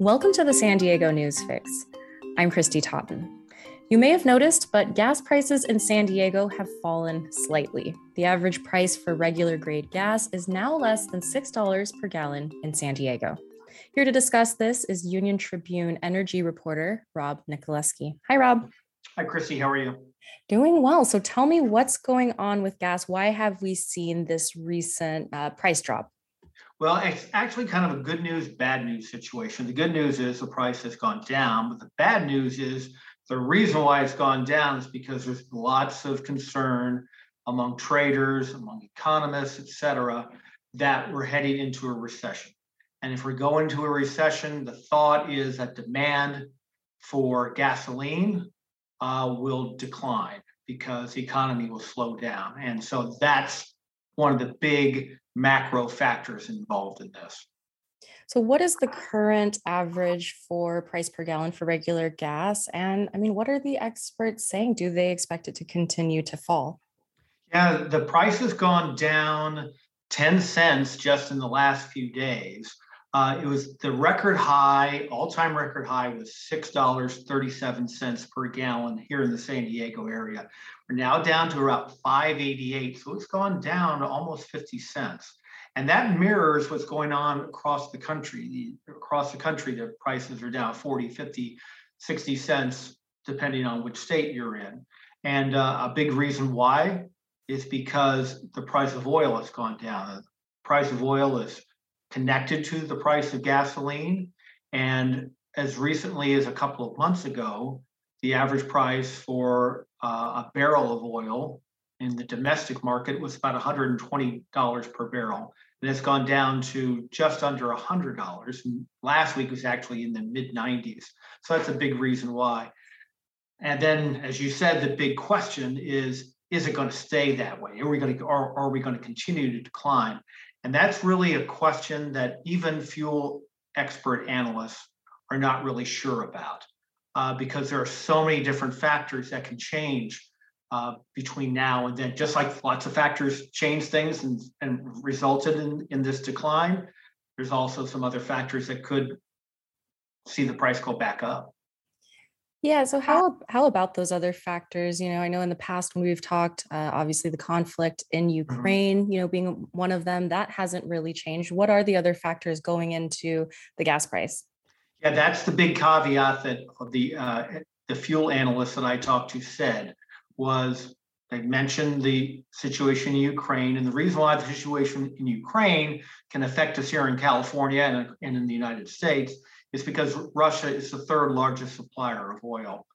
Welcome to the San Diego News Fix. I'm Kristy Totten. You may have noticed, but gas prices in San Diego have fallen slightly. The average price for regular grade gas is now less than $6 per gallon in San Diego. Here to discuss this is Union Tribune energy reporter Rob Nikolewski. Hi, Rob. Hi, Kristy. How are you? Doing well. So tell me what's going on with gas. Why have we seen this recent uh, price drop? Well, it's actually kind of a good news, bad news situation. The good news is the price has gone down, but the bad news is the reason why it's gone down is because there's lots of concern among traders, among economists, et cetera, that we're heading into a recession. And if we go into a recession, the thought is that demand for gasoline uh, will decline because the economy will slow down. And so that's one of the big macro factors involved in this. So, what is the current average for price per gallon for regular gas? And I mean, what are the experts saying? Do they expect it to continue to fall? Yeah, the price has gone down 10 cents just in the last few days. Uh, it was the record high, all-time record high was six dollars thirty-seven cents per gallon here in the San Diego area. We're now down to about 588, so it's gone down to almost 50 cents. And that mirrors what's going on across the country. The, across the country, the prices are down 40, 50, 60 cents, depending on which state you're in. And uh, a big reason why is because the price of oil has gone down. The price of oil is connected to the price of gasoline. And as recently as a couple of months ago, the average price for uh, a barrel of oil in the domestic market was about $120 per barrel. And it's gone down to just under $100. And last week was actually in the mid 90s. So that's a big reason why. And then, as you said, the big question is is it going to stay that way? Are we going to, or are we going to continue to decline? And that's really a question that even fuel expert analysts are not really sure about uh, because there are so many different factors that can change uh, between now and then. Just like lots of factors change things and, and resulted in, in this decline, there's also some other factors that could see the price go back up. Yeah. So how how about those other factors? You know, I know in the past when we've talked, uh, obviously the conflict in mm-hmm. Ukraine, mm-hmm. you know, being one of them, that hasn't really changed. What are the other factors going into the gas price? Yeah, that's the big caveat that the uh, the fuel analysts that I talked to said was they mentioned the situation in Ukraine, and the reason why the situation in Ukraine can affect us here in California and, and in the United States is because Russia is the third largest supplier of oil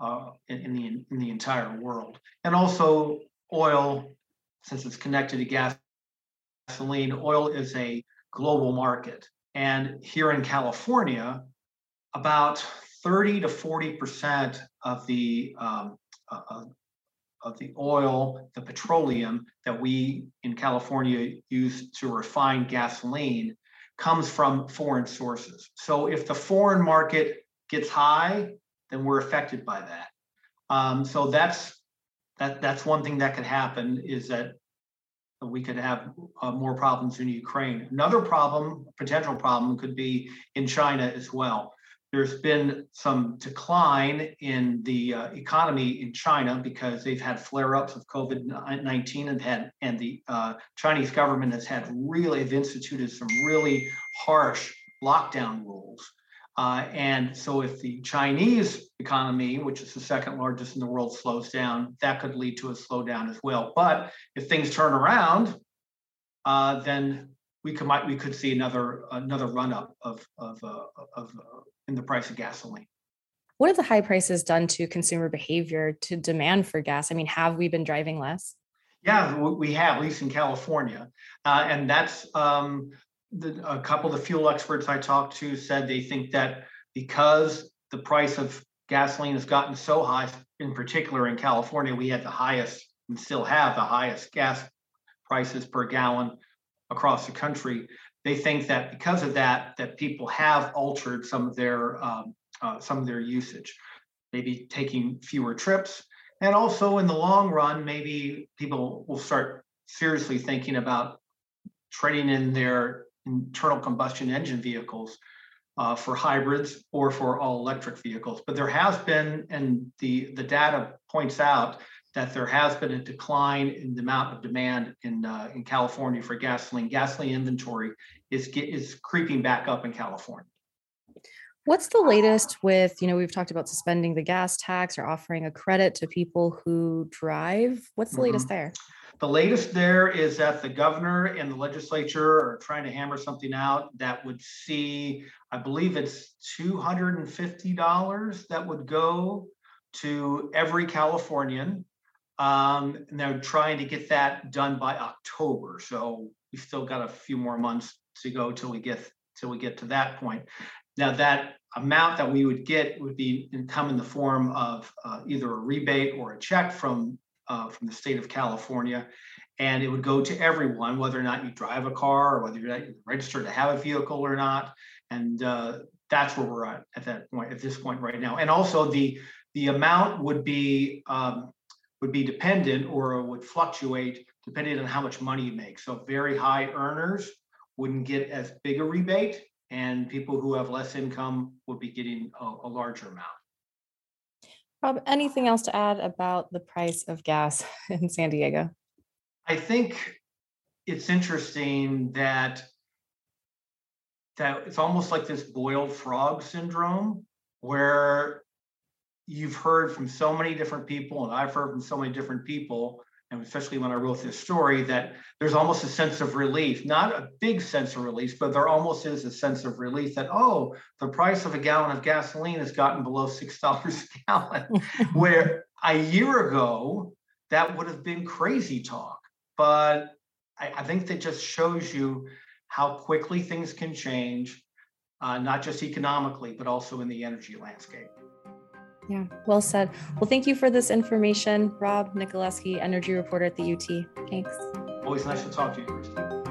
uh, in, in, the in the entire world, and also oil, since it's connected to gasoline, oil is a global market, and here in California, about 30 to 40 percent of the um, uh, of the oil, the petroleum that we in California use to refine gasoline comes from foreign sources. So if the foreign market gets high, then we're affected by that. Um, so that's that that's one thing that could happen is that we could have uh, more problems in Ukraine. Another problem, potential problem, could be in China as well. There's been some decline in the uh, economy in China because they've had flare-ups of COVID-19 and had and the uh, Chinese government has had really have instituted some really harsh lockdown rules. Uh, and so if the Chinese economy, which is the second largest in the world, slows down, that could lead to a slowdown as well. But if things turn around, uh, then we could might we could see another another run up of of uh, of uh, in the price of gasoline. What have the high prices done to consumer behavior to demand for gas? I mean, have we been driving less? Yeah, we have, at least in California, uh, and that's um, the, a couple of the fuel experts I talked to said they think that because the price of gasoline has gotten so high, in particular in California, we had the highest and still have the highest gas prices per gallon across the country. They think that because of that, that people have altered some of their um, uh, some of their usage, maybe taking fewer trips, and also in the long run, maybe people will start seriously thinking about trading in their internal combustion engine vehicles uh, for hybrids or for all electric vehicles. But there has been, and the, the data points out that there has been a decline in the amount of demand in, uh, in California for gasoline. Gasoline inventory is, is creeping back up in California. What's the latest with, you know, we've talked about suspending the gas tax or offering a credit to people who drive. What's the mm-hmm. latest there? The latest there is that the governor and the legislature are trying to hammer something out that would see, I believe it's $250 that would go to every Californian. Um, and they're trying to get that done by October. So we still got a few more months to go till we get till we get to that point. Now that amount that we would get would be come in the form of uh, either a rebate or a check from uh, from the state of California, and it would go to everyone, whether or not you drive a car or whether you're registered to have a vehicle or not. And uh, that's where we're at at that point, at this point right now. And also the the amount would be um, would be dependent or would fluctuate depending on how much money you make. So very high earners wouldn't get as big a rebate and people who have less income would be getting a, a larger amount. Rob, anything else to add about the price of gas in San Diego? I think it's interesting that that it's almost like this boiled frog syndrome where you've heard from so many different people and I've heard from so many different people and especially when I wrote this story, that there's almost a sense of relief, not a big sense of relief, but there almost is a sense of relief that, oh, the price of a gallon of gasoline has gotten below $6 a gallon, where a year ago, that would have been crazy talk. But I, I think that just shows you how quickly things can change, uh, not just economically, but also in the energy landscape. Yeah, well said. Well, thank you for this information, Rob Nikolewski, energy reporter at the UT. Thanks. Always nice to talk to you, Christine.